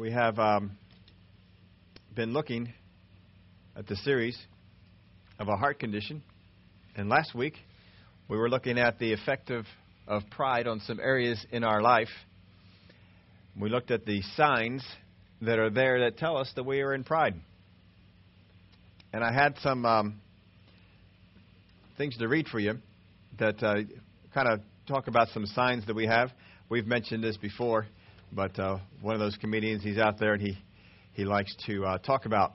we have um, been looking at the series of a heart condition. And last week, we were looking at the effect of, of pride on some areas in our life. We looked at the signs that are there that tell us that we are in pride. And I had some um, things to read for you that uh, kind of talk about some signs that we have. We've mentioned this before, but uh, one of those comedians, he's out there and he, he likes to uh, talk about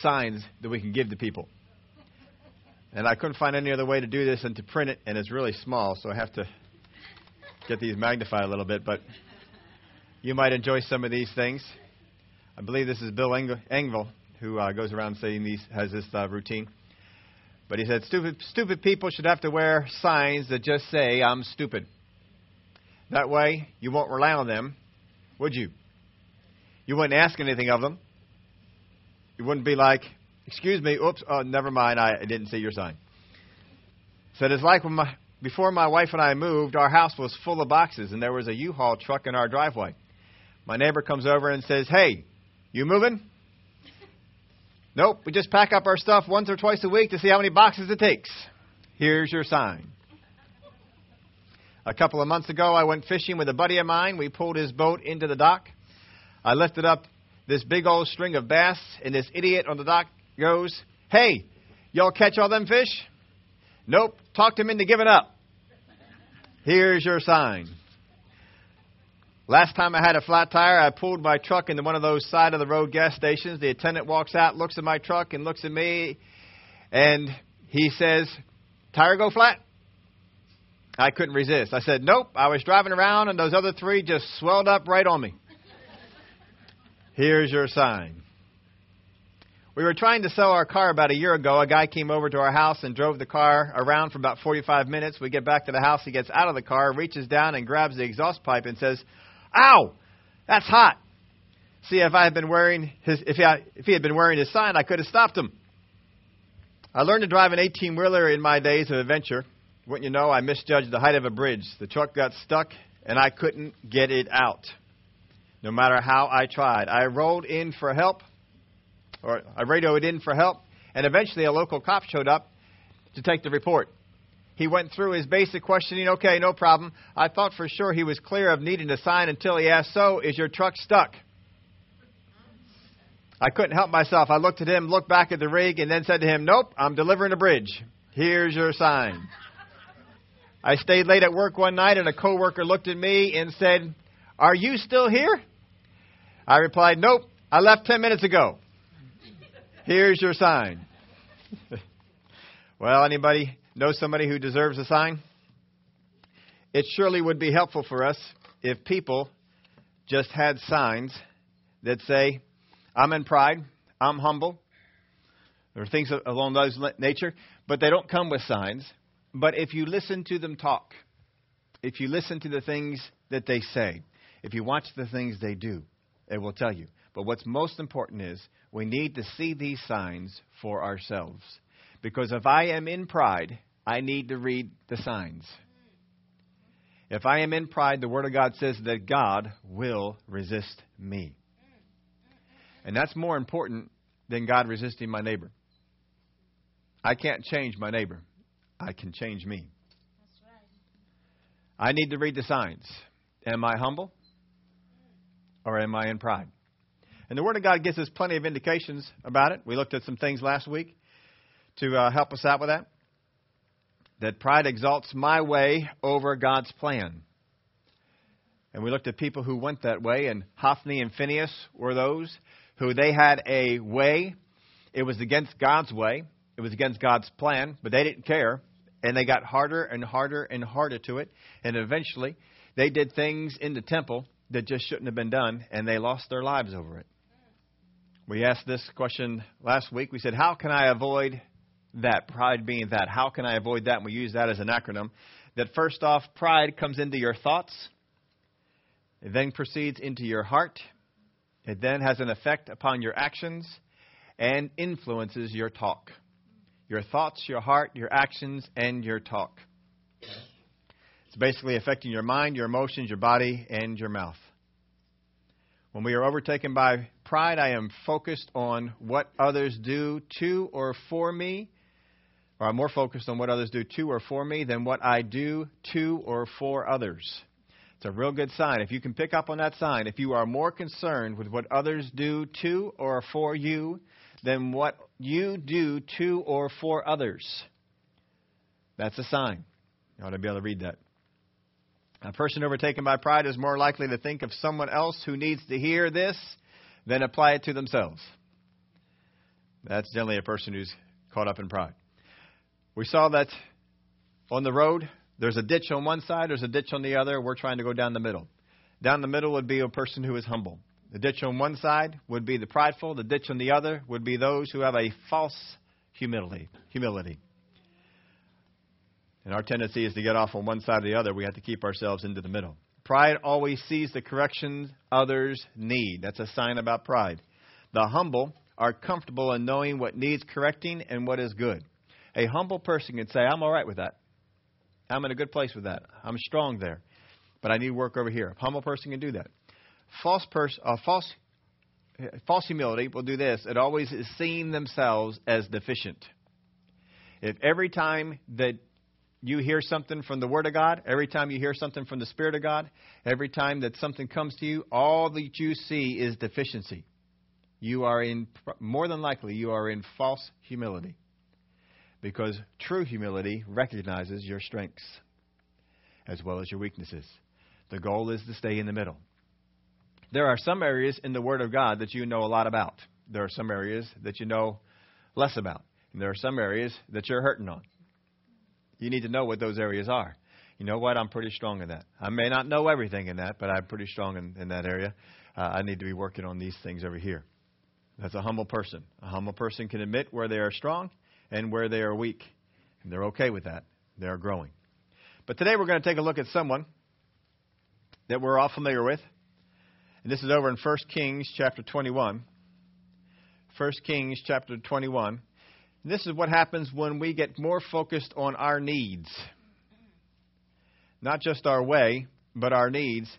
signs that we can give to people. And I couldn't find any other way to do this than to print it, and it's really small, so I have to get these magnified a little bit. But you might enjoy some of these things. I believe this is Bill Engvall who uh, goes around saying these has this uh, routine. But he said, stupid, stupid people should have to wear signs that just say, I'm stupid. That way, you won't rely on them, would you? You wouldn't ask anything of them. You wouldn't be like, excuse me, oops, oh, never mind, I didn't see your sign. Said it's like when my, before my wife and I moved, our house was full of boxes, and there was a U-Haul truck in our driveway. My neighbor comes over and says, hey, you moving? Nope, we just pack up our stuff once or twice a week to see how many boxes it takes. Here's your sign. A couple of months ago, I went fishing with a buddy of mine. We pulled his boat into the dock. I lifted up this big old string of bass, and this idiot on the dock goes, Hey, y'all catch all them fish? Nope, talked him into giving up. Here's your sign. Last time I had a flat tire, I pulled my truck into one of those side of the road gas stations. The attendant walks out, looks at my truck, and looks at me, and he says, Tire go flat? I couldn't resist. I said, Nope. I was driving around, and those other three just swelled up right on me. Here's your sign. We were trying to sell our car about a year ago. A guy came over to our house and drove the car around for about 45 minutes. We get back to the house. He gets out of the car, reaches down, and grabs the exhaust pipe and says, Ow! That's hot. See, if I had been wearing his, if he, had, if he had been wearing his sign, I could have stopped him. I learned to drive an 18 wheeler in my days of adventure. Wouldn't you know, I misjudged the height of a bridge. The truck got stuck, and I couldn't get it out. No matter how I tried, I rolled in for help, or I radioed in for help, and eventually a local cop showed up to take the report. He went through his basic questioning. Okay, no problem. I thought for sure he was clear of needing a sign until he asked, So, is your truck stuck? I couldn't help myself. I looked at him, looked back at the rig, and then said to him, Nope, I'm delivering a bridge. Here's your sign. I stayed late at work one night, and a coworker looked at me and said, Are you still here? I replied, Nope, I left 10 minutes ago. Here's your sign. well, anybody know somebody who deserves a sign? It surely would be helpful for us if people just had signs that say, I'm in pride, I'm humble, or things along those nature, but they don't come with signs. But if you listen to them talk, if you listen to the things that they say, if you watch the things they do, it will tell you. But what's most important is we need to see these signs for ourselves. Because if I am in pride, I need to read the signs. If I am in pride, the Word of God says that God will resist me. And that's more important than God resisting my neighbor. I can't change my neighbor. I can change me. I need to read the signs. Am I humble? Or am I in pride? And the Word of God gives us plenty of indications about it. We looked at some things last week to uh, help us out with that. That pride exalts my way over God's plan. And we looked at people who went that way, and Hophni and Phineas were those who they had a way. It was against God's way. It was against God's plan, but they didn't care. And they got harder and harder and harder to it. And eventually, they did things in the temple that just shouldn't have been done, and they lost their lives over it. We asked this question last week. We said, How can I avoid that? Pride being that. How can I avoid that? And we use that as an acronym. That first off, pride comes into your thoughts, it then proceeds into your heart, it then has an effect upon your actions and influences your talk. Your thoughts, your heart, your actions, and your talk. It's basically affecting your mind, your emotions, your body, and your mouth. When we are overtaken by pride, I am focused on what others do to or for me, or I'm more focused on what others do to or for me than what I do to or for others. It's a real good sign. If you can pick up on that sign, if you are more concerned with what others do to or for you than what you do to or for others, that's a sign. You ought to be able to read that. A person overtaken by pride is more likely to think of someone else who needs to hear this than apply it to themselves. That's generally a person who's caught up in pride. We saw that on the road, there's a ditch on one side, there's a ditch on the other. We're trying to go down the middle. Down the middle would be a person who is humble. The ditch on one side would be the prideful, the ditch on the other would be those who have a false humility. Humility. And our tendency is to get off on one side or the other. We have to keep ourselves into the middle. Pride always sees the corrections others need. That's a sign about pride. The humble are comfortable in knowing what needs correcting and what is good. A humble person can say, I'm all right with that. I'm in a good place with that. I'm strong there. But I need work over here. A humble person can do that. False person, uh, false, false humility will do this. It always is seeing themselves as deficient. If every time that you hear something from the Word of God, every time you hear something from the Spirit of God, every time that something comes to you, all that you see is deficiency. You are in, more than likely, you are in false humility. Because true humility recognizes your strengths as well as your weaknesses. The goal is to stay in the middle. There are some areas in the Word of God that you know a lot about. There are some areas that you know less about. And there are some areas that you're hurting on. You need to know what those areas are. You know what? I'm pretty strong in that. I may not know everything in that, but I'm pretty strong in, in that area. Uh, I need to be working on these things over here. That's a humble person. A humble person can admit where they are strong and where they are weak. And they're okay with that. They are growing. But today we're going to take a look at someone that we're all familiar with. And this is over in 1 Kings chapter 21. 1 Kings chapter 21. And this is what happens when we get more focused on our needs. Not just our way, but our needs.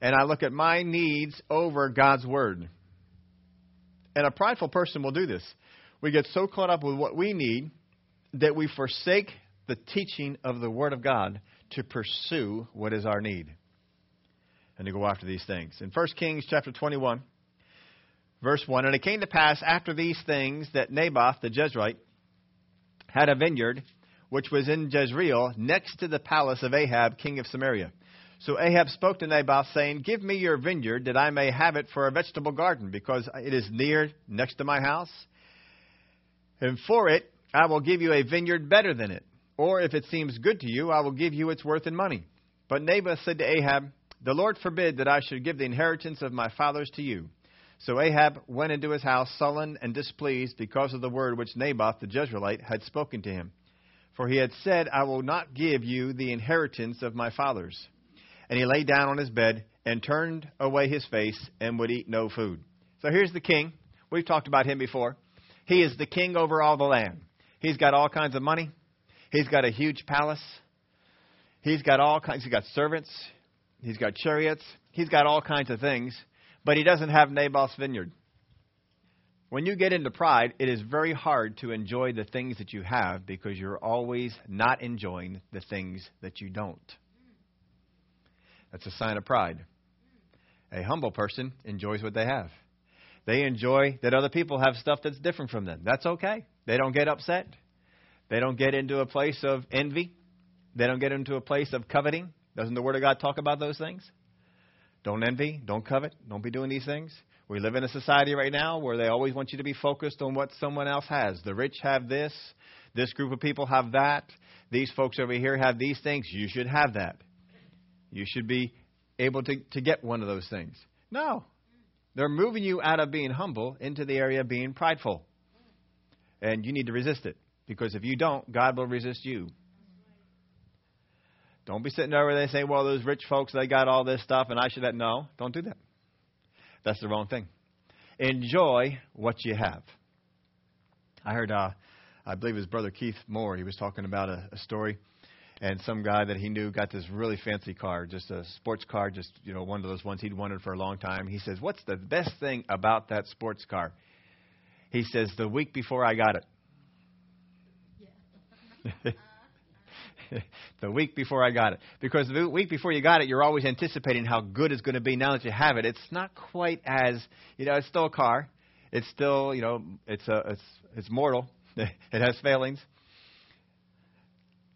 And I look at my needs over God's Word. And a prideful person will do this. We get so caught up with what we need that we forsake the teaching of the Word of God to pursue what is our need and to go after these things. In 1 Kings chapter 21, verse 1, And it came to pass after these things that Naboth the Jezreelite had a vineyard which was in Jezreel next to the palace of Ahab, king of Samaria. So Ahab spoke to Naboth, saying, Give me your vineyard, that I may have it for a vegetable garden, because it is near next to my house. And for it I will give you a vineyard better than it. Or if it seems good to you, I will give you its worth in money. But Naboth said to Ahab, The Lord forbid that I should give the inheritance of my fathers to you. So Ahab went into his house sullen and displeased because of the word which Naboth the Jezreelite had spoken to him. For he had said, I will not give you the inheritance of my fathers. And he lay down on his bed and turned away his face and would eat no food. So here's the king. We've talked about him before. He is the king over all the land. He's got all kinds of money. He's got a huge palace. He's got all kinds. He's got servants. He's got chariots. He's got all kinds of things but he doesn't have Naboth's vineyard. When you get into pride, it is very hard to enjoy the things that you have because you're always not enjoying the things that you don't. That's a sign of pride. A humble person enjoys what they have. They enjoy that other people have stuff that's different from them. That's okay. They don't get upset. They don't get into a place of envy. They don't get into a place of coveting. Doesn't the Word of God talk about those things? Don't envy. Don't covet. Don't be doing these things. We live in a society right now where they always want you to be focused on what someone else has. The rich have this. This group of people have that. These folks over here have these things. You should have that. You should be able to, to get one of those things. No. They're moving you out of being humble into the area of being prideful. And you need to resist it. Because if you don't, God will resist you. Don't be sitting over there saying, well, those rich folks, they got all this stuff and I should have. No, don't do that. That's the wrong thing. Enjoy what you have. I heard, uh, I believe it was Brother Keith Moore, he was talking about a, a story. and some guy that he knew got this really fancy car, just a sports car, just you know one of those ones he'd wanted for a long time. He says, "What's the best thing about that sports car?" He says, "The week before I got it." the week before I got it. Because the week before you got it, you're always anticipating how good it's going to be now that you have it. It's not quite as, you know, it's still a car. It's still, you know, it's a, it's it's mortal. it has failings.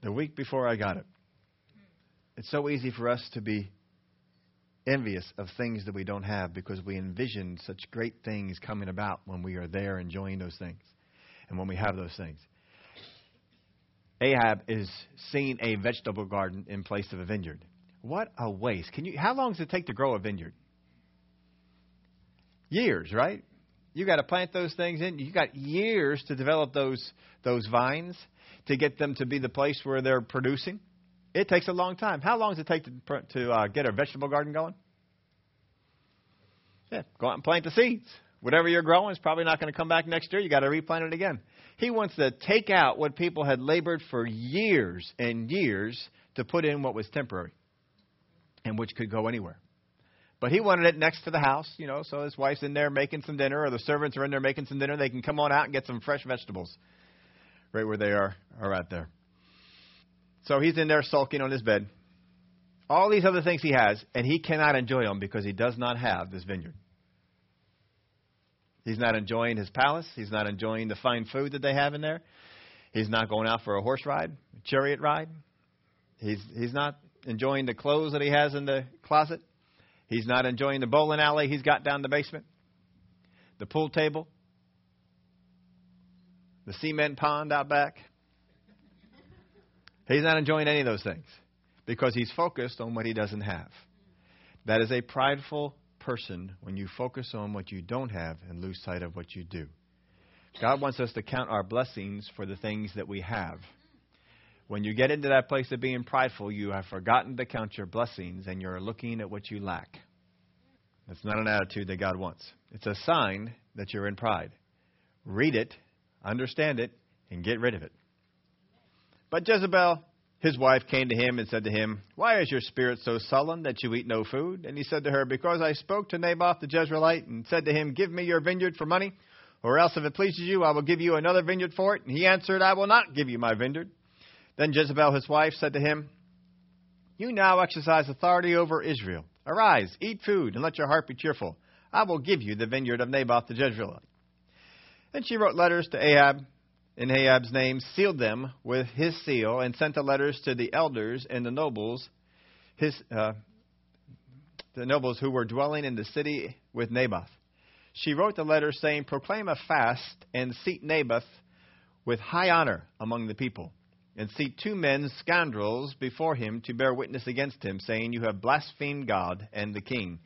The week before I got it. It's so easy for us to be envious of things that we don't have because we envision such great things coming about when we are there enjoying those things and when we have those things. Ahab is seeing a vegetable garden in place of a vineyard. What a waste. Can you how long does it take to grow a vineyard? Years, right? You got to plant those things in. You got years to develop those those vines to get them to be the place where they're producing. It takes a long time. How long does it take to to uh, get a vegetable garden going? Yeah, go out and plant the seeds. Whatever you're growing is probably not going to come back next year. You got to replant it again. He wants to take out what people had labored for years and years to put in what was temporary and which could go anywhere. But he wanted it next to the house, you know, so his wife's in there making some dinner or the servants are in there making some dinner. They can come on out and get some fresh vegetables right where they are, are out there. So he's in there sulking on his bed. All these other things he has, and he cannot enjoy them because he does not have this vineyard. He's not enjoying his palace. He's not enjoying the fine food that they have in there. He's not going out for a horse ride, a chariot ride. He's, he's not enjoying the clothes that he has in the closet. He's not enjoying the bowling alley he's got down the basement, the pool table, the cement pond out back. He's not enjoying any of those things because he's focused on what he doesn't have. That is a prideful person when you focus on what you don't have and lose sight of what you do. God wants us to count our blessings for the things that we have. When you get into that place of being prideful, you have forgotten to count your blessings and you're looking at what you lack. That's not an attitude that God wants. It's a sign that you're in pride. Read it, understand it, and get rid of it. But Jezebel his wife came to him and said to him, Why is your spirit so sullen that you eat no food? And he said to her, Because I spoke to Naboth the Jezreelite and said to him, Give me your vineyard for money, or else if it pleases you, I will give you another vineyard for it. And he answered, I will not give you my vineyard. Then Jezebel his wife said to him, You now exercise authority over Israel. Arise, eat food, and let your heart be cheerful. I will give you the vineyard of Naboth the Jezreelite. Then she wrote letters to Ahab in Ahab's name, sealed them with his seal, and sent the letters to the elders and the nobles, his, uh, the nobles who were dwelling in the city with Naboth. She wrote the letter saying, Proclaim a fast and seat Naboth with high honor among the people, and seat two men, scoundrels, before him to bear witness against him, saying, You have blasphemed God and the king.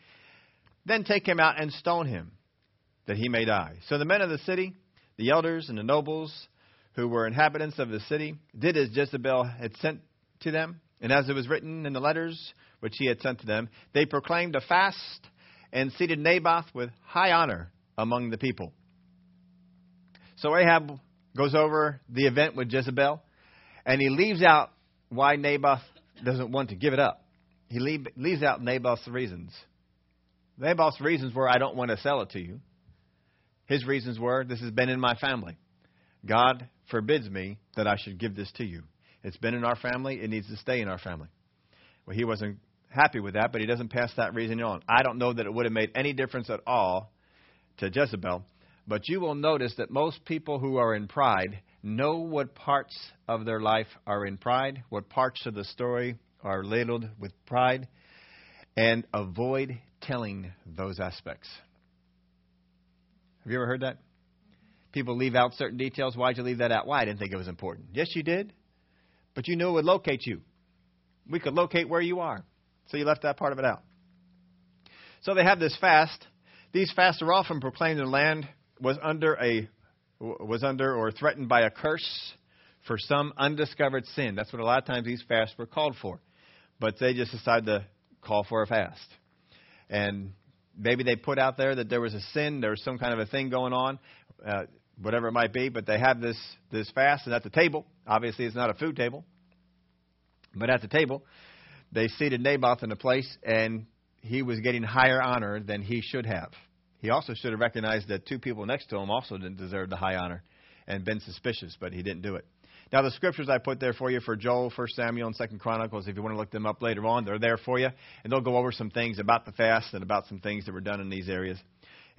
Then take him out and stone him, that he may die. So the men of the city, the elders and the nobles, who were inhabitants of the city, did as Jezebel had sent to them, and as it was written in the letters which he had sent to them, they proclaimed a fast and seated Naboth with high honor among the people. So Ahab goes over the event with Jezebel, and he leaves out why Naboth doesn't want to give it up. He leave, leaves out Naboth's reasons. Naboth's reasons were, I don't want to sell it to you. His reasons were, this has been in my family. God forbids me that I should give this to you. It's been in our family, it needs to stay in our family. Well, he wasn't happy with that, but he doesn't pass that reason on. I don't know that it would have made any difference at all to Jezebel, but you will notice that most people who are in pride know what parts of their life are in pride, what parts of the story are ladled with pride, and avoid telling those aspects. Have you ever heard that? People leave out certain details. Why'd you leave that out? Why? I didn't think it was important. Yes, you did. But you knew it would locate you. We could locate where you are. So you left that part of it out. So they have this fast. These fasts are often proclaimed the land was under a was under or threatened by a curse for some undiscovered sin. That's what a lot of times these fasts were called for. But they just decided to call for a fast. And maybe they put out there that there was a sin, there was some kind of a thing going on. Uh, whatever it might be, but they have this, this fast, and at the table, obviously it's not a food table, But at the table, they seated Naboth in a place, and he was getting higher honor than he should have. He also should have recognized that two people next to him also didn't deserve the high honor and been suspicious, but he didn't do it. Now, the scriptures I put there for you for Joel, 1 Samuel, and 2 Chronicles, if you want to look them up later on, they're there for you. And they'll go over some things about the fast and about some things that were done in these areas.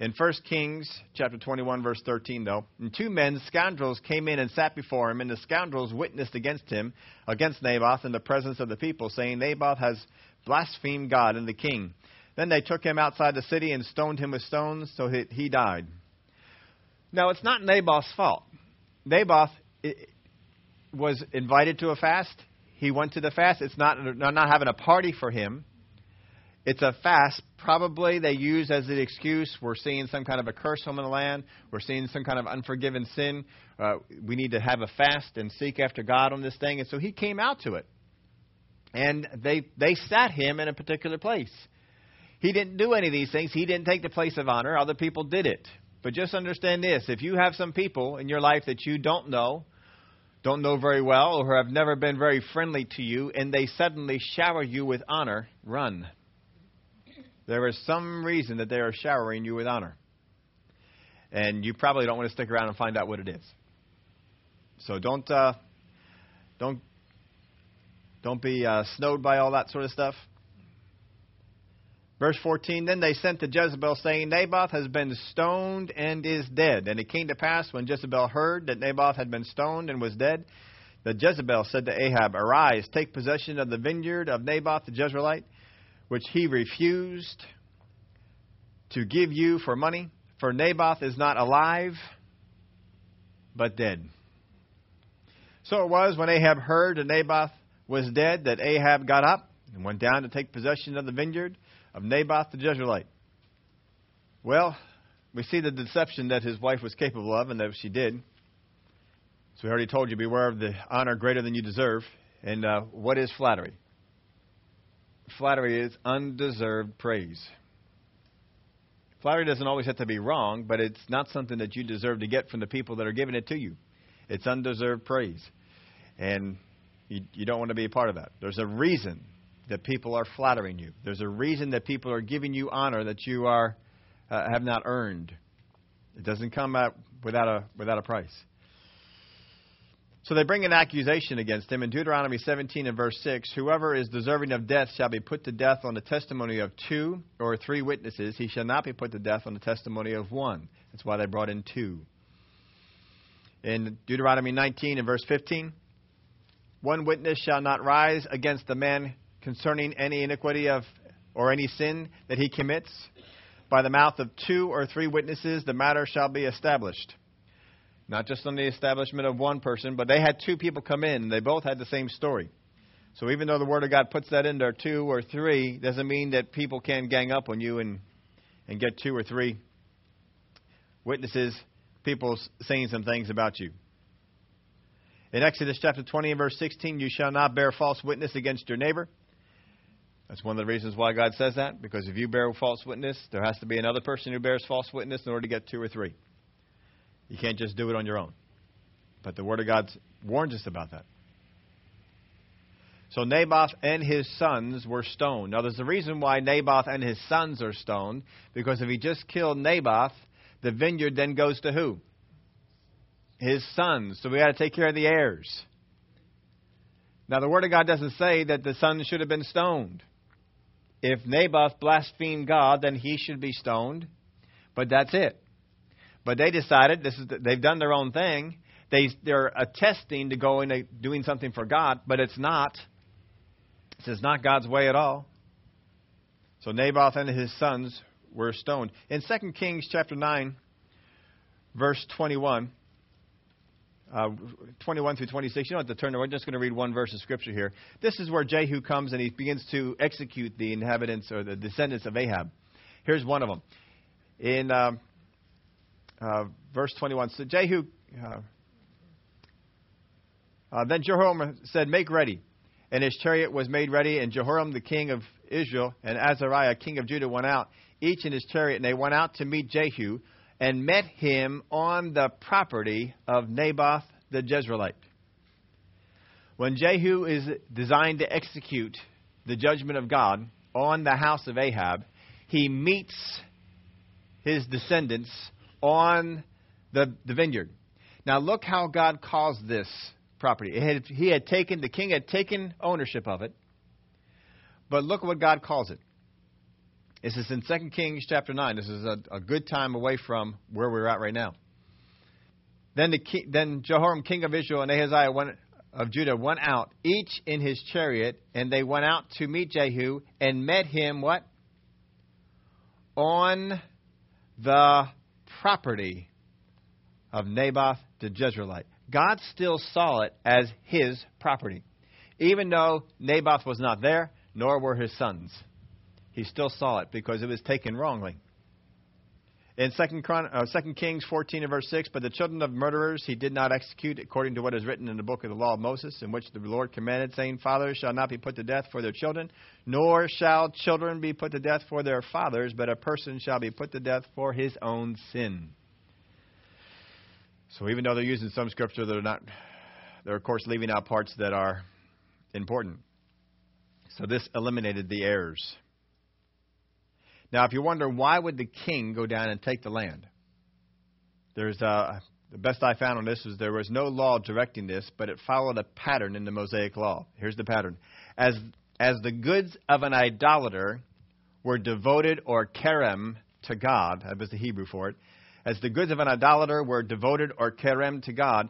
In 1 Kings chapter 21, verse 13, though, and two men, scoundrels, came in and sat before him, and the scoundrels witnessed against him, against Naboth, in the presence of the people, saying, Naboth has blasphemed God and the king. Then they took him outside the city and stoned him with stones, so that he died. Now, it's not Naboth's fault. Naboth was invited to a fast. He went to the fast. It's not not having a party for him. It's a fast. Probably they use as an excuse. We're seeing some kind of a curse on the land. We're seeing some kind of unforgiven sin. Uh, we need to have a fast and seek after God on this thing. And so he came out to it, and they they sat him in a particular place. He didn't do any of these things. He didn't take the place of honor. Other people did it. But just understand this: if you have some people in your life that you don't know don't know very well or have never been very friendly to you, and they suddenly shower you with honor, run. There is some reason that they are showering you with honor. And you probably don't want to stick around and find out what it is. So don't uh, don't don't be uh, snowed by all that sort of stuff. Verse 14 Then they sent to Jezebel, saying, Naboth has been stoned and is dead. And it came to pass, when Jezebel heard that Naboth had been stoned and was dead, that Jezebel said to Ahab, Arise, take possession of the vineyard of Naboth the Jezreelite, which he refused to give you for money. For Naboth is not alive, but dead. So it was when Ahab heard that Naboth was dead that Ahab got up and went down to take possession of the vineyard of Naboth the Jezreelite. Well, we see the deception that his wife was capable of and that she did. So we already told you beware of the honor greater than you deserve. And uh, what is flattery? Flattery is undeserved praise. Flattery doesn't always have to be wrong, but it's not something that you deserve to get from the people that are giving it to you. It's undeserved praise. And you, you don't want to be a part of that. There's a reason that people are flattering you. There's a reason that people are giving you honor that you are uh, have not earned. It doesn't come out without a without a price. So they bring an accusation against him in Deuteronomy 17 and verse 6 Whoever is deserving of death shall be put to death on the testimony of two or three witnesses. He shall not be put to death on the testimony of one. That's why they brought in two. In Deuteronomy 19 and verse 15 One witness shall not rise against the man concerning any iniquity of or any sin that he commits. By the mouth of two or three witnesses, the matter shall be established. Not just on the establishment of one person, but they had two people come in, and they both had the same story. So even though the Word of God puts that in there, two or three, doesn't mean that people can gang up on you and, and get two or three witnesses, people saying some things about you. In Exodus chapter 20 and verse 16, you shall not bear false witness against your neighbor. That's one of the reasons why God says that, because if you bear false witness, there has to be another person who bears false witness in order to get two or three. You can't just do it on your own. But the Word of God warns us about that. So Naboth and his sons were stoned. Now, there's a reason why Naboth and his sons are stoned, because if he just killed Naboth, the vineyard then goes to who? His sons. So we got to take care of the heirs. Now, the Word of God doesn't say that the sons should have been stoned. If Naboth blasphemed God, then he should be stoned. But that's it. But they decided this is they've done their own thing. They they're attesting to going to doing something for God, but it's not. It's not God's way at all. So Naboth and his sons were stoned. In 2 Kings chapter 9, verse 21, uh, 21 through 26. You don't have to turn there. We're just going to read one verse of scripture here. This is where Jehu comes and he begins to execute the inhabitants or the descendants of Ahab. Here's one of them. In um, uh, verse 21, so Jehu. Uh, uh, then Jehoram said, Make ready. And his chariot was made ready, and Jehoram the king of Israel and Azariah king of Judah went out, each in his chariot, and they went out to meet Jehu and met him on the property of Naboth the Jezreelite. When Jehu is designed to execute the judgment of God on the house of Ahab, he meets his descendants on the, the vineyard. Now, look how God caused this property. Had, he had taken, the king had taken ownership of it, but look what God calls it. This is in 2 Kings chapter 9. This is a, a good time away from where we're at right now. Then, the then Jehoram, king of Israel, and Ahaziah went, of Judah went out, each in his chariot, and they went out to meet Jehu and met him what? On the property of Naboth the Jezreelite. God still saw it as his property. Even though Naboth was not there, nor were his sons. He still saw it because it was taken wrongly. In 2 Chron- uh, 2 Kings 14 and verse 6, but the children of murderers he did not execute according to what is written in the book of the law of Moses, in which the Lord commanded, saying, Fathers shall not be put to death for their children, nor shall children be put to death for their fathers, but a person shall be put to death for his own sin. So even though they're using some scripture, they're not. They're of course leaving out parts that are important. So this eliminated the heirs. Now, if you wonder why would the king go down and take the land, there's uh, the best I found on this is there was no law directing this, but it followed a pattern in the Mosaic law. Here's the pattern: as as the goods of an idolater were devoted or kerem to God, that was the Hebrew for it, as the goods of an idolater were devoted or kerem to God,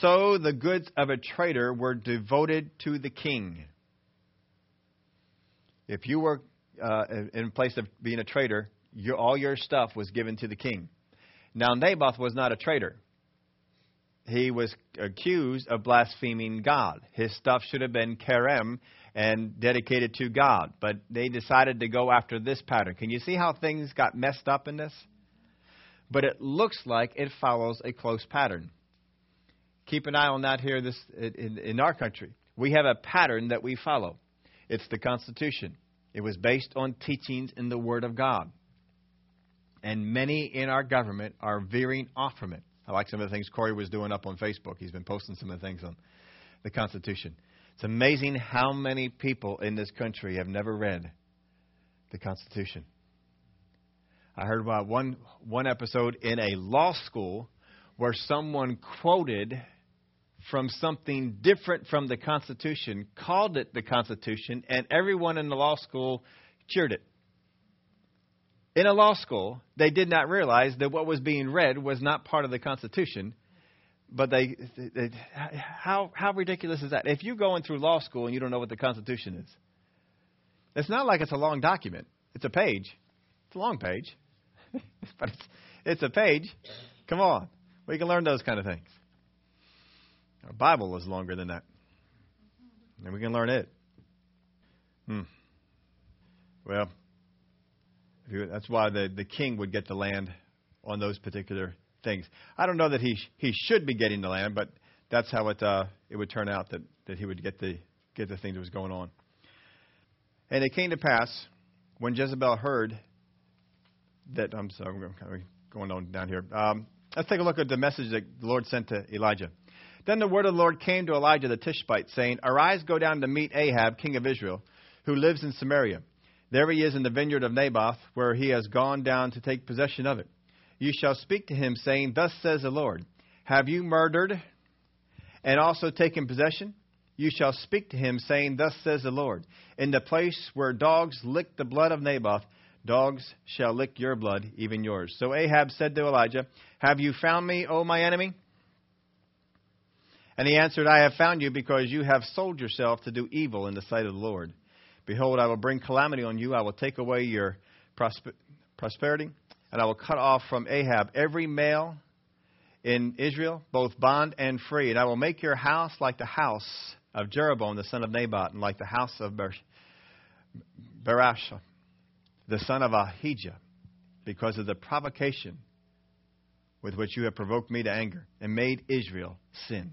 so the goods of a traitor were devoted to the king. If you were uh, in place of being a traitor, your, all your stuff was given to the king. Now, Naboth was not a traitor. He was accused of blaspheming God. His stuff should have been kerem and dedicated to God, but they decided to go after this pattern. Can you see how things got messed up in this? But it looks like it follows a close pattern. Keep an eye on that here this, in, in our country. We have a pattern that we follow. It's the Constitution. It was based on teachings in the Word of God. And many in our government are veering off from it. I like some of the things Corey was doing up on Facebook. He's been posting some of the things on the Constitution. It's amazing how many people in this country have never read the Constitution. I heard about one one episode in a law school where someone quoted from something different from the Constitution, called it the Constitution, and everyone in the law school cheered it. In a law school, they did not realize that what was being read was not part of the Constitution, but they, they how how ridiculous is that? If you're going through law school and you don't know what the Constitution is, it's not like it's a long document. It's a page. It's a long page, but it's it's a page. Come on, we can learn those kind of things. Our Bible is longer than that. And we can learn it. Hmm. Well, that's why the, the king would get the land on those particular things. I don't know that he he should be getting the land, but that's how it uh, it would turn out that, that he would get the get the thing that was going on. And it came to pass when Jezebel heard that I'm sorry, I'm going on down here. Um, let's take a look at the message that the Lord sent to Elijah. Then the word of the Lord came to Elijah the Tishbite, saying, Arise, go down to meet Ahab, king of Israel, who lives in Samaria. There he is in the vineyard of Naboth, where he has gone down to take possession of it. You shall speak to him, saying, Thus says the Lord, Have you murdered and also taken possession? You shall speak to him, saying, Thus says the Lord, In the place where dogs licked the blood of Naboth, dogs shall lick your blood, even yours. So Ahab said to Elijah, Have you found me, O my enemy? And he answered, I have found you because you have sold yourself to do evil in the sight of the Lord. Behold, I will bring calamity on you. I will take away your prosper- prosperity, and I will cut off from Ahab every male in Israel, both bond and free. And I will make your house like the house of Jeroboam, the son of Nebat, and like the house of Ber- the son of Ahijah, because of the provocation with which you have provoked me to anger and made Israel sin.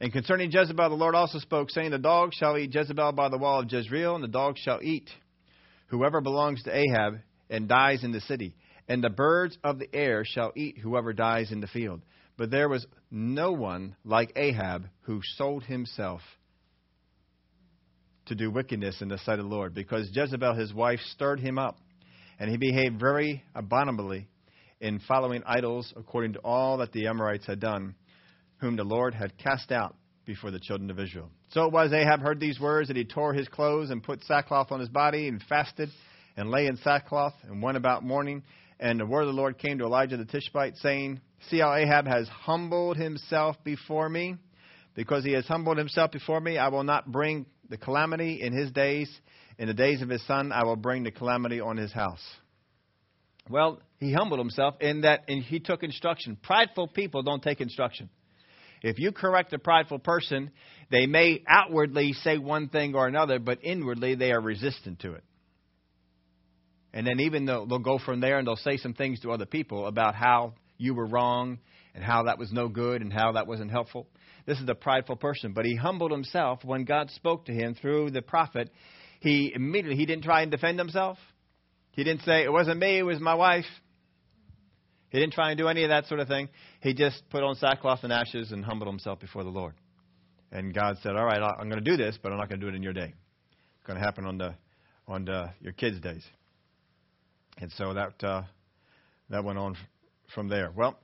And concerning Jezebel, the Lord also spoke, saying, The dog shall eat Jezebel by the wall of Jezreel, and the dog shall eat whoever belongs to Ahab and dies in the city. And the birds of the air shall eat whoever dies in the field. But there was no one like Ahab who sold himself to do wickedness in the sight of the Lord, because Jezebel, his wife, stirred him up, and he behaved very abominably in following idols according to all that the Amorites had done, whom the Lord had cast out before the children of Israel. So it was Ahab heard these words that he tore his clothes and put sackcloth on his body and fasted and lay in sackcloth and went about mourning. And the word of the Lord came to Elijah the Tishbite, saying, See how Ahab has humbled himself before me? Because he has humbled himself before me, I will not bring the calamity in his days. In the days of his son, I will bring the calamity on his house. Well, he humbled himself in that and he took instruction. Prideful people don't take instruction. If you correct a prideful person, they may outwardly say one thing or another, but inwardly they are resistant to it. And then even though they'll go from there and they'll say some things to other people about how you were wrong and how that was no good and how that wasn't helpful. This is a prideful person, but he humbled himself when God spoke to him through the prophet. He immediately he didn't try and defend himself. He didn't say it wasn't me, it was my wife. He didn't try and do any of that sort of thing. He just put on sackcloth and ashes and humbled himself before the Lord. And God said, "All right, I'm going to do this, but I'm not going to do it in your day. It's going to happen on the on the, your kids' days." And so that uh, that went on from there. Well,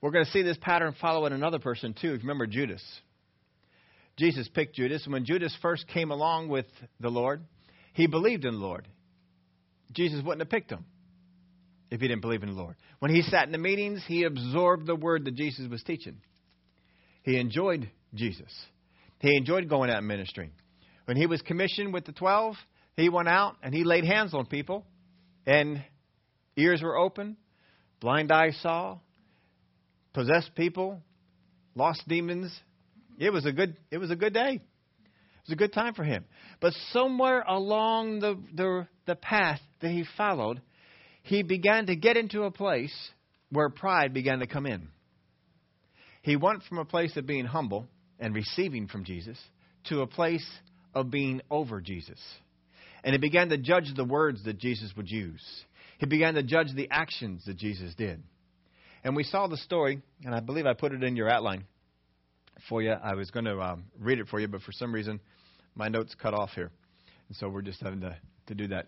we're going to see this pattern follow in another person too. Remember Judas. Jesus picked Judas, and when Judas first came along with the Lord, he believed in the Lord. Jesus wouldn't have picked him if he didn't believe in the Lord. When he sat in the meetings, he absorbed the word that Jesus was teaching. He enjoyed Jesus. He enjoyed going out and ministering. When he was commissioned with the 12, he went out and he laid hands on people, and ears were open, blind eyes saw, possessed people, lost demons. It was a good it was a good day. It was a good time for him. But somewhere along the the, the path that he followed, he began to get into a place where pride began to come in. He went from a place of being humble and receiving from Jesus to a place of being over Jesus. And he began to judge the words that Jesus would use. He began to judge the actions that Jesus did. And we saw the story, and I believe I put it in your outline for you. I was going to um, read it for you, but for some reason, my notes cut off here. And so we're just having to, to do that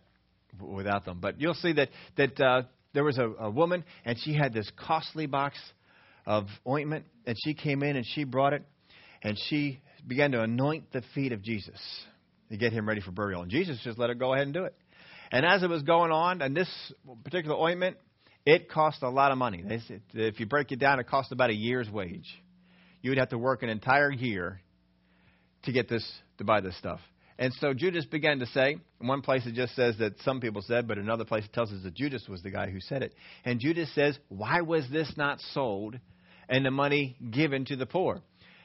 without them. But you'll see that, that uh, there was a, a woman, and she had this costly box of ointment, and she came in and she brought it, and she began to anoint the feet of Jesus to get him ready for burial. And Jesus just let her go ahead and do it. And as it was going on, and this particular ointment it cost a lot of money. They said, if you break it down, it cost about a year's wage. You would have to work an entire year to get this to buy this stuff. And so Judas began to say, in one place it just says that some people said, but another place it tells us that Judas was the guy who said it. And Judas says, Why was this not sold and the money given to the poor?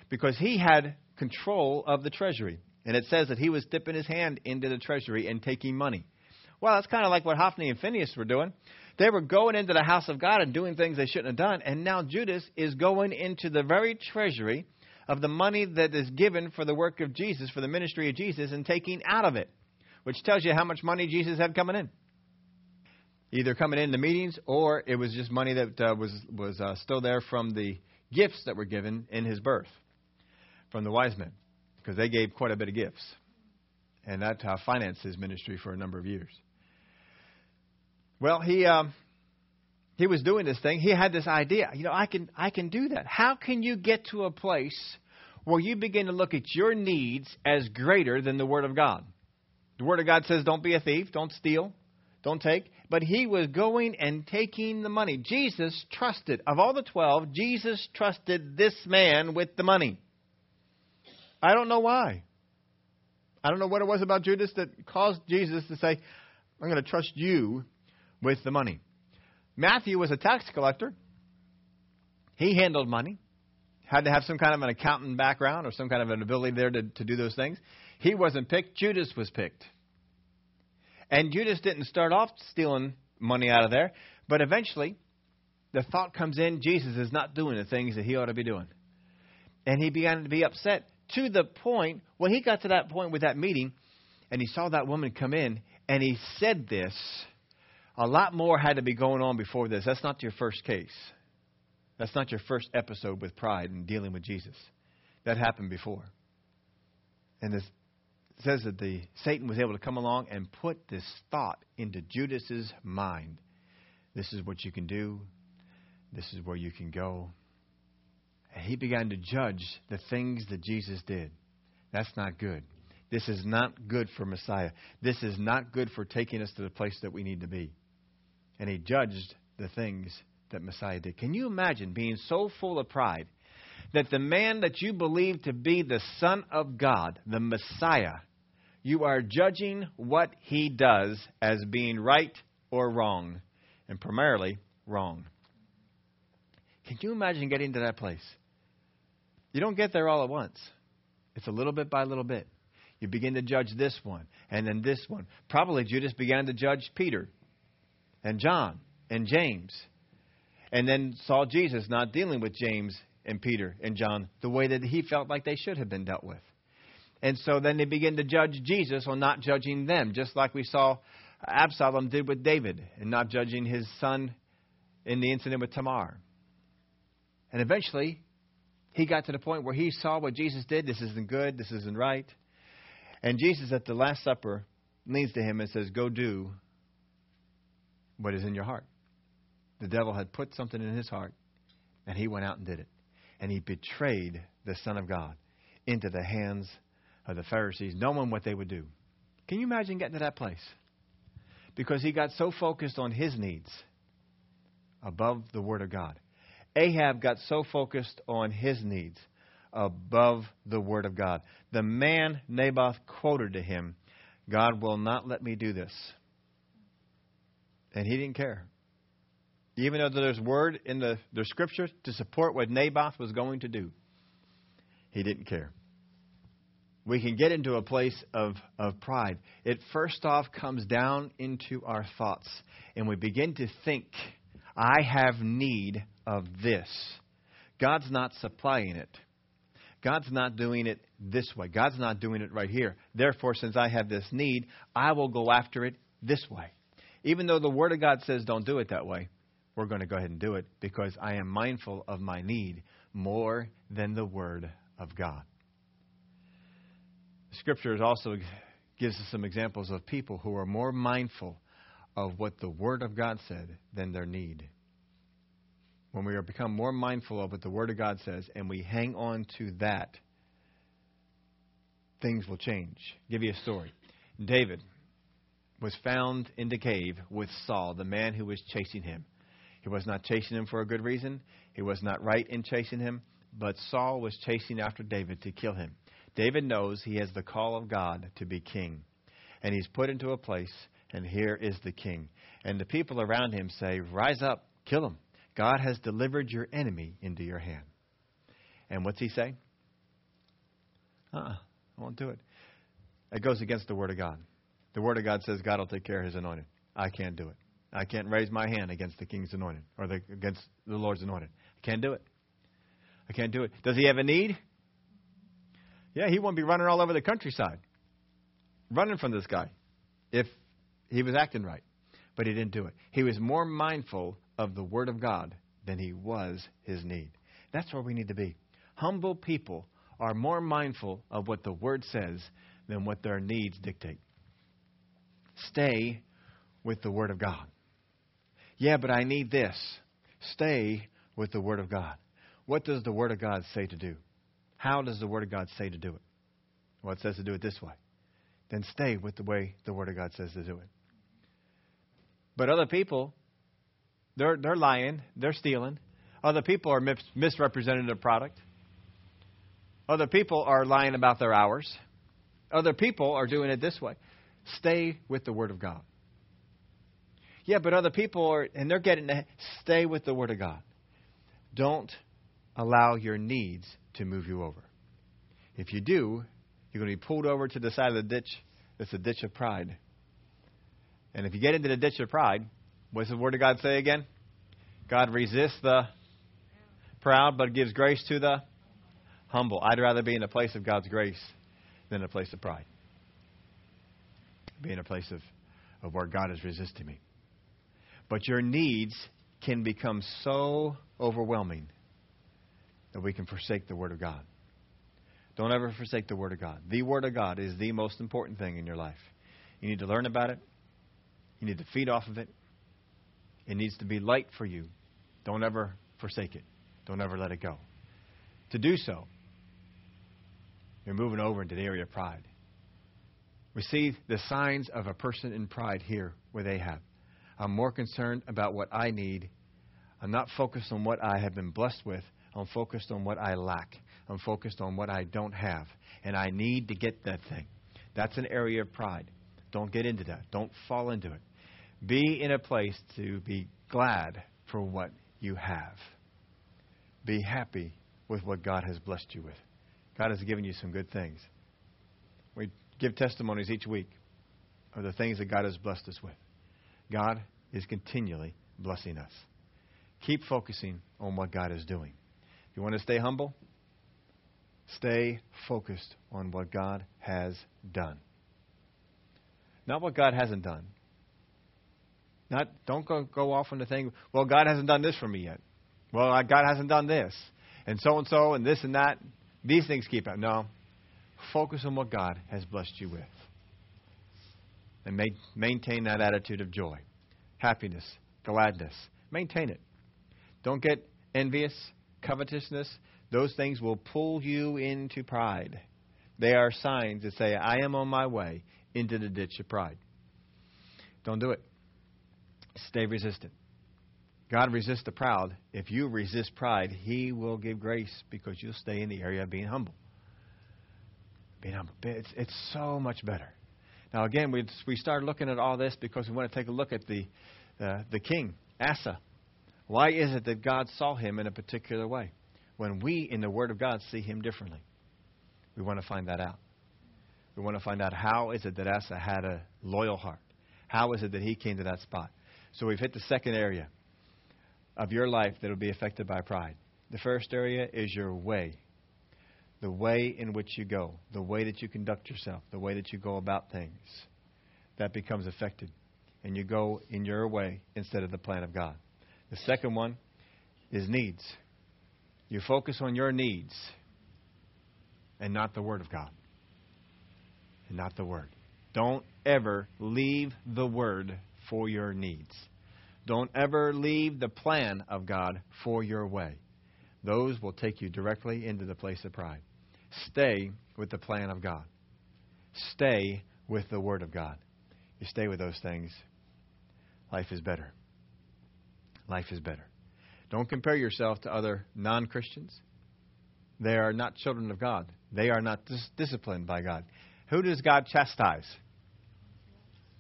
Because he had control of the treasury. And it says that he was dipping his hand into the treasury and taking money. Well, that's kind of like what Hophni and Phineas were doing. They were going into the house of God and doing things they shouldn't have done. And now Judas is going into the very treasury of the money that is given for the work of Jesus, for the ministry of Jesus, and taking out of it, which tells you how much money Jesus had coming in. Either coming in the meetings, or it was just money that uh, was was uh, still there from the gifts that were given in his birth from the wise men, because they gave quite a bit of gifts, and that uh, financed his ministry for a number of years. Well, he um, he was doing this thing. He had this idea. You know, I can I can do that. How can you get to a place where you begin to look at your needs as greater than the Word of God? The Word of God says, "Don't be a thief. Don't steal. Don't take." But he was going and taking the money. Jesus trusted of all the twelve. Jesus trusted this man with the money. I don't know why. I don't know what it was about Judas that caused Jesus to say, I'm going to trust you with the money. Matthew was a tax collector. He handled money, had to have some kind of an accountant background or some kind of an ability there to, to do those things. He wasn't picked, Judas was picked. And Judas didn't start off stealing money out of there, but eventually the thought comes in Jesus is not doing the things that he ought to be doing. And he began to be upset to the point, when he got to that point with that meeting, and he saw that woman come in, and he said this a lot more had to be going on before this. That's not your first case. That's not your first episode with pride and dealing with Jesus. That happened before. And this says that the Satan was able to come along and put this thought into Judas's mind. This is what you can do. This is where you can go. And he began to judge the things that Jesus did. That's not good. This is not good for Messiah. This is not good for taking us to the place that we need to be. And he judged the things that Messiah did. Can you imagine being so full of pride that the man that you believe to be the Son of God, the Messiah, you are judging what he does as being right or wrong, and primarily wrong. Can you imagine getting to that place? You don't get there all at once. It's a little bit by little bit. You begin to judge this one and then this one. Probably Judas began to judge Peter and John and James. And then saw Jesus not dealing with James and Peter and John the way that he felt like they should have been dealt with. And so then they begin to judge Jesus on not judging them, just like we saw Absalom did with David and not judging his son in the incident with Tamar. And eventually, he got to the point where he saw what Jesus did. This isn't good. This isn't right. And Jesus at the Last Supper leans to him and says, Go do what is in your heart. The devil had put something in his heart, and he went out and did it. And he betrayed the Son of God into the hands of the Pharisees, knowing what they would do. Can you imagine getting to that place? Because he got so focused on his needs above the Word of God. Ahab got so focused on his needs above the Word of God. The man Naboth quoted to him, God will not let me do this. And he didn't care. Even though there's word in the, the scripture to support what Naboth was going to do, he didn't care. We can get into a place of, of pride. It first off comes down into our thoughts, and we begin to think, I have need of this. God's not supplying it. God's not doing it this way. God's not doing it right here. Therefore, since I have this need, I will go after it this way. Even though the Word of God says don't do it that way, we're going to go ahead and do it because I am mindful of my need more than the Word of God. Scripture also gives us some examples of people who are more mindful of what the Word of God said than their need. When we are become more mindful of what the Word of God says and we hang on to that, things will change. I'll give you a story. David was found in the cave with Saul, the man who was chasing him. He was not chasing him for a good reason. He was not right in chasing him, but Saul was chasing after David to kill him. David knows he has the call of God to be king. And he's put into a place, and here is the king. And the people around him say, Rise up, kill him. God has delivered your enemy into your hand. And what's he say? Uh uh-uh, I won't do it. It goes against the Word of God. The Word of God says God will take care of His anointed. I can't do it. I can't raise my hand against the King's anointed or the, against the Lord's anointed. I can't do it. I can't do it. Does he have a need? Yeah, he won't be running all over the countryside, running from this guy, if he was acting right. But he didn't do it. He was more mindful of the Word of God than he was his need. That's where we need to be. Humble people are more mindful of what the Word says than what their needs dictate. Stay with the Word of God. Yeah, but I need this. Stay with the Word of God. What does the Word of God say to do? How does the Word of God say to do it? Well, it says to do it this way. Then stay with the way the Word of God says to do it. But other people, they're, they're lying, they're stealing. Other people are mis- misrepresenting their product. Other people are lying about their hours. Other people are doing it this way. Stay with the Word of God. Yeah, but other people are, and they're getting to stay with the Word of God. Don't allow your needs to move you over. If you do, you're going to be pulled over to the side of the ditch. It's a ditch of pride. And if you get into the ditch of pride, what's the Word of God say again? God resists the proud, but gives grace to the humble. I'd rather be in a place of God's grace than a place of pride. Be in a place of, of where God is resisting me. But your needs can become so overwhelming that we can forsake the Word of God. Don't ever forsake the Word of God. The Word of God is the most important thing in your life. You need to learn about it, you need to feed off of it. It needs to be light for you. Don't ever forsake it, don't ever let it go. To do so, you're moving over into the area of pride. We see the signs of a person in pride here with Ahab. I'm more concerned about what I need. I'm not focused on what I have been blessed with. I'm focused on what I lack. I'm focused on what I don't have. And I need to get that thing. That's an area of pride. Don't get into that. Don't fall into it. Be in a place to be glad for what you have. Be happy with what God has blessed you with. God has given you some good things. Give testimonies each week of the things that God has blessed us with. God is continually blessing us. Keep focusing on what God is doing. If you want to stay humble, stay focused on what God has done. Not what God hasn't done. Not don't go, go off on the thing, well, God hasn't done this for me yet. Well, God hasn't done this. And so and so and this and that. These things keep out. No. Focus on what God has blessed you with. And make, maintain that attitude of joy, happiness, gladness. Maintain it. Don't get envious, covetousness. Those things will pull you into pride. They are signs that say, I am on my way into the ditch of pride. Don't do it. Stay resistant. God resists the proud. If you resist pride, He will give grace because you'll stay in the area of being humble. Being humble. It's, it's so much better. Now, again, we, we started looking at all this because we want to take a look at the, uh, the king, Asa. Why is it that God saw him in a particular way when we, in the Word of God, see him differently? We want to find that out. We want to find out how is it that Asa had a loyal heart? How is it that he came to that spot? So we've hit the second area of your life that will be affected by pride. The first area is your way. The way in which you go, the way that you conduct yourself, the way that you go about things. That becomes affected. And you go in your way instead of the plan of God. The second one is needs. You focus on your needs and not the Word of God. And not the Word. Don't ever leave the Word for your needs. Don't ever leave the plan of God for your way. Those will take you directly into the place of pride. Stay with the plan of God. Stay with the Word of God. You stay with those things, life is better. Life is better. Don't compare yourself to other non Christians. They are not children of God. They are not dis- disciplined by God. Who does God chastise?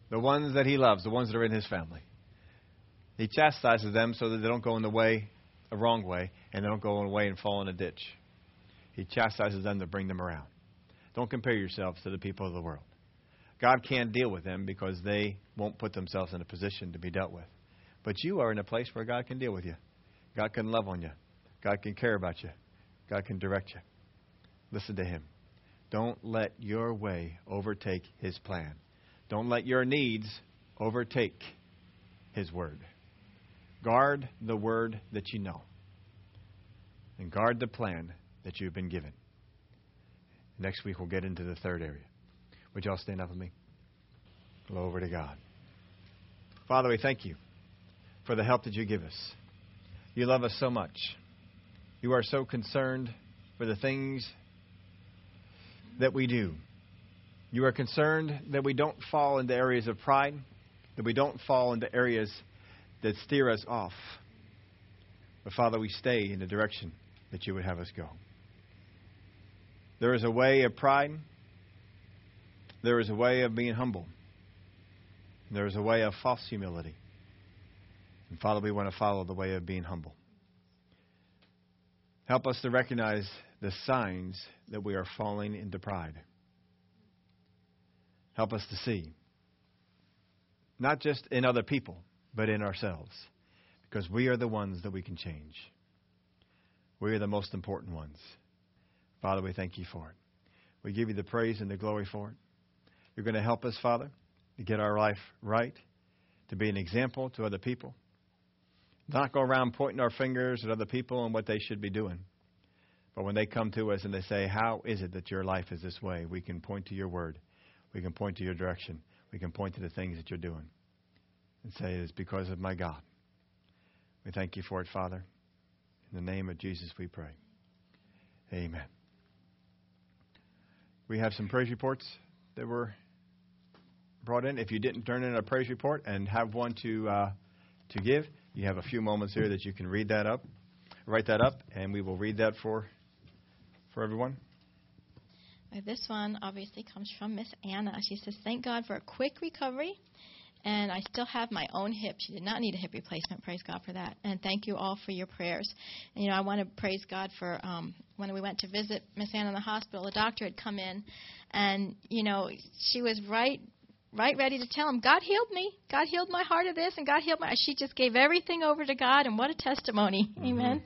The ones that He loves, the ones that are in His family. He chastises them so that they don't go in the way, a wrong way, and they don't go in way and fall in a ditch. He chastises them to bring them around. Don't compare yourselves to the people of the world. God can't deal with them because they won't put themselves in a position to be dealt with. But you are in a place where God can deal with you. God can love on you. God can care about you. God can direct you. Listen to Him. Don't let your way overtake His plan. Don't let your needs overtake His word. Guard the word that you know, and guard the plan that you've been given. Next week, we'll get into the third area. Would you all stand up with me? Glory to God. Father, we thank you for the help that you give us. You love us so much. You are so concerned for the things that we do. You are concerned that we don't fall into areas of pride, that we don't fall into areas that steer us off. But Father, we stay in the direction that you would have us go. There is a way of pride. There is a way of being humble. There is a way of false humility. And Father, we want to follow the way of being humble. Help us to recognize the signs that we are falling into pride. Help us to see, not just in other people, but in ourselves, because we are the ones that we can change. We are the most important ones. Father, we thank you for it. We give you the praise and the glory for it. You're going to help us, Father, to get our life right, to be an example to other people. not go around pointing our fingers at other people and what they should be doing. But when they come to us and they say, How is it that your life is this way? We can point to your word. We can point to your direction. We can point to the things that you're doing and say, It's because of my God. We thank you for it, Father. In the name of Jesus, we pray. Amen. We have some praise reports that were brought in. If you didn't turn in a praise report and have one to uh, to give, you have a few moments here that you can read that up, write that up, and we will read that for for everyone. This one obviously comes from Miss Anna. She says, "Thank God for a quick recovery." And I still have my own hip. She did not need a hip replacement. Praise God for that. And thank you all for your prayers. And, you know, I want to praise God for um, when we went to visit Miss Anna in the hospital. The doctor had come in, and you know, she was right right ready to tell him, God healed me. God healed my heart of this, and God healed my. She just gave everything over to God, and what a testimony. Mm-hmm. Amen.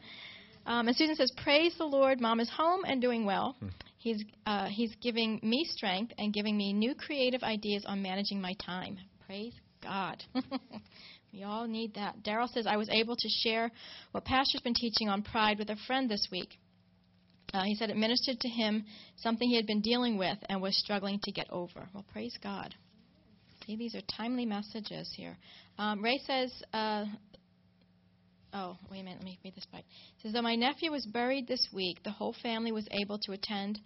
Um, and Susan says, Praise the Lord. Mom is home and doing well. Mm-hmm. He's, uh, he's giving me strength and giving me new creative ideas on managing my time. Praise God. we all need that. Daryl says, I was able to share what Pastor's been teaching on pride with a friend this week. Uh, he said it ministered to him something he had been dealing with and was struggling to get over. Well, praise God. See, these are timely messages here. Um, Ray says, uh, oh, wait a minute, let me read this part. It says, though my nephew was buried this week, the whole family was able to attend,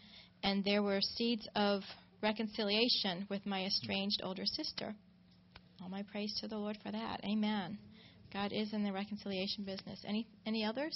and there were seeds of reconciliation with my estranged older sister. All my praise to the Lord for that. Amen. God is in the reconciliation business. Any any others?